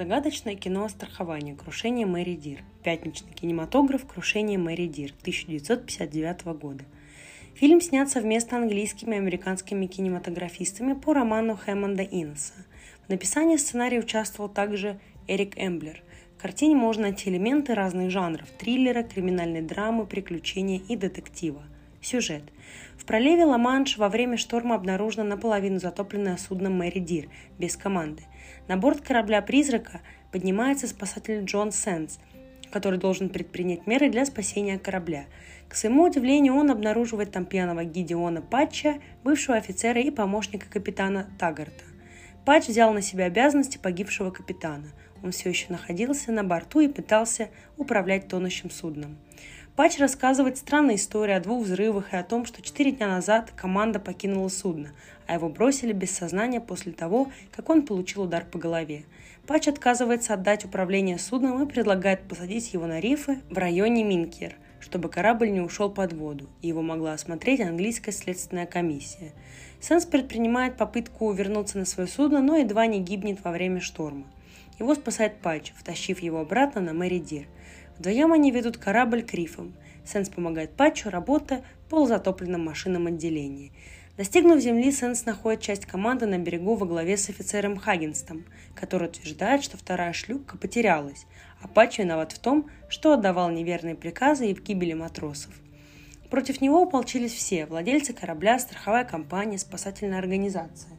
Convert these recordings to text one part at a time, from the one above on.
Загадочное кино о страховании. Крушение Мэри Дир. Пятничный кинематограф. Крушение Мэри Дир. 1959 года. Фильм снят совместно английскими и американскими кинематографистами по роману Хэммонда Иннеса. В написании сценария участвовал также Эрик Эмблер. В картине можно найти элементы разных жанров – триллера, криминальной драмы, приключения и детектива. Сюжет. В проливе Ла-Манш во время шторма обнаружено наполовину затопленное судно Мэри Дир без команды. На борт корабля-призрака поднимается спасатель Джон Сенс, который должен предпринять меры для спасения корабля. К своему удивлению, он обнаруживает там пьяного Гидеона Патча, бывшего офицера и помощника капитана Тагарта. Патч взял на себя обязанности погибшего капитана. Он все еще находился на борту и пытался управлять тонущим судном. Патч рассказывает странные истории о двух взрывах и о том, что четыре дня назад команда покинула судно, а его бросили без сознания после того, как он получил удар по голове. Патч отказывается отдать управление судном и предлагает посадить его на рифы в районе Минкер, чтобы корабль не ушел под воду, и его могла осмотреть английская следственная комиссия. Сенс предпринимает попытку вернуться на свое судно, но едва не гибнет во время шторма. Его спасает Патч, втащив его обратно на Мэри Дир – Вдвоем они ведут корабль к рифам. Сенс помогает Патчу, работая в полузатопленном машинном отделении. Достигнув земли, Сенс находит часть команды на берегу во главе с офицером Хаггинстом, который утверждает, что вторая шлюпка потерялась, а Патч виноват в том, что отдавал неверные приказы и в гибели матросов. Против него уполчились все – владельцы корабля, страховая компания, спасательная организация.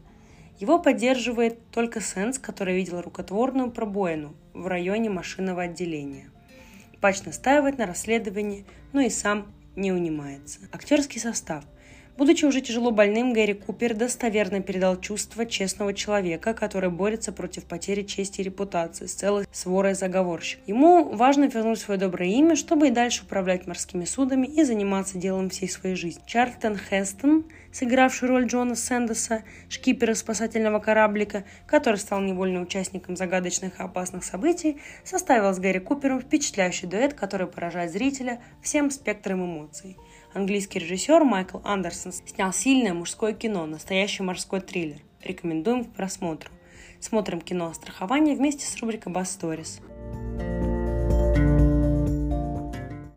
Его поддерживает только Сенс, который видел рукотворную пробоину в районе машинного отделения – Патч настаивает на расследовании, но и сам не унимается. Актерский состав. Будучи уже тяжело больным, Гэри Купер достоверно передал чувство честного человека, который борется против потери чести и репутации с целой сворой заговорщиков. Ему важно вернуть свое доброе имя, чтобы и дальше управлять морскими судами и заниматься делом всей своей жизни. Чарльтон Хестон, сыгравший роль Джона Сэндеса, шкипера спасательного кораблика, который стал невольным участником загадочных и опасных событий, составил с Гэри Купером впечатляющий дуэт, который поражает зрителя всем спектром эмоций – Английский режиссер Майкл Андерсон снял сильное мужское кино, настоящий морской триллер. Рекомендуем к просмотру. Смотрим кино о страховании вместе с рубрикой Bass Stories.